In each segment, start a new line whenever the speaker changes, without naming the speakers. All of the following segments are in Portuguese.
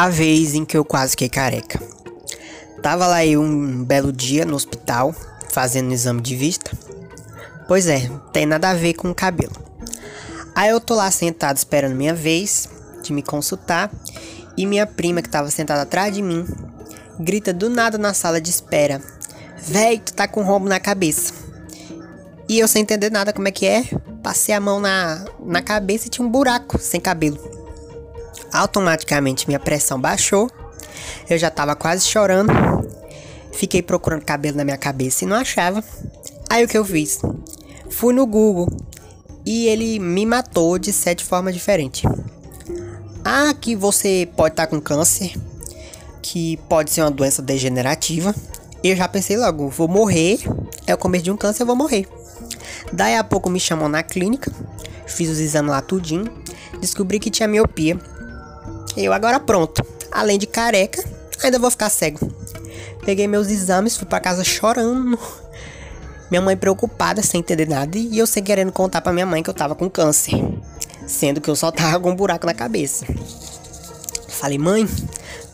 A vez em que eu quase fiquei careca. Tava lá eu um belo dia no hospital, fazendo um exame de vista. Pois é, tem nada a ver com o cabelo. Aí eu tô lá sentado esperando minha vez de me consultar e minha prima que tava sentada atrás de mim grita do nada na sala de espera: Véi, tu tá com rombo na cabeça. E eu sem entender nada como é que é, passei a mão na, na cabeça e tinha um buraco sem cabelo. Automaticamente minha pressão baixou. Eu já tava quase chorando. Fiquei procurando cabelo na minha cabeça e não achava. Aí o que eu fiz? Fui no Google e ele me matou de sete formas diferentes. Ah, que você pode estar tá com câncer, que pode ser uma doença degenerativa. Eu já pensei logo, vou morrer, é o começo de um câncer, eu vou morrer. Daí a pouco me chamou na clínica, fiz os exames lá tudinho, descobri que tinha miopia eu agora pronto. Além de careca, ainda vou ficar cego. Peguei meus exames, fui para casa chorando. Minha mãe preocupada, sem entender nada, e eu sem querendo contar para minha mãe que eu tava com câncer, sendo que eu só tava com um buraco na cabeça. Falei, mãe,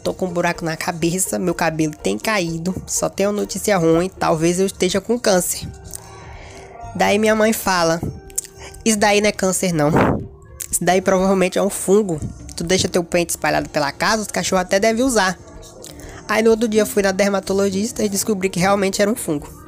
tô com um buraco na cabeça, meu cabelo tem caído, só tenho notícia ruim, talvez eu esteja com câncer. Daí minha mãe fala: Isso daí não é câncer, não. Isso daí provavelmente é um fungo. Tu deixa teu pente espalhado pela casa, os cachorros até devem usar. Aí no outro dia fui na dermatologista e descobri que realmente era um fungo.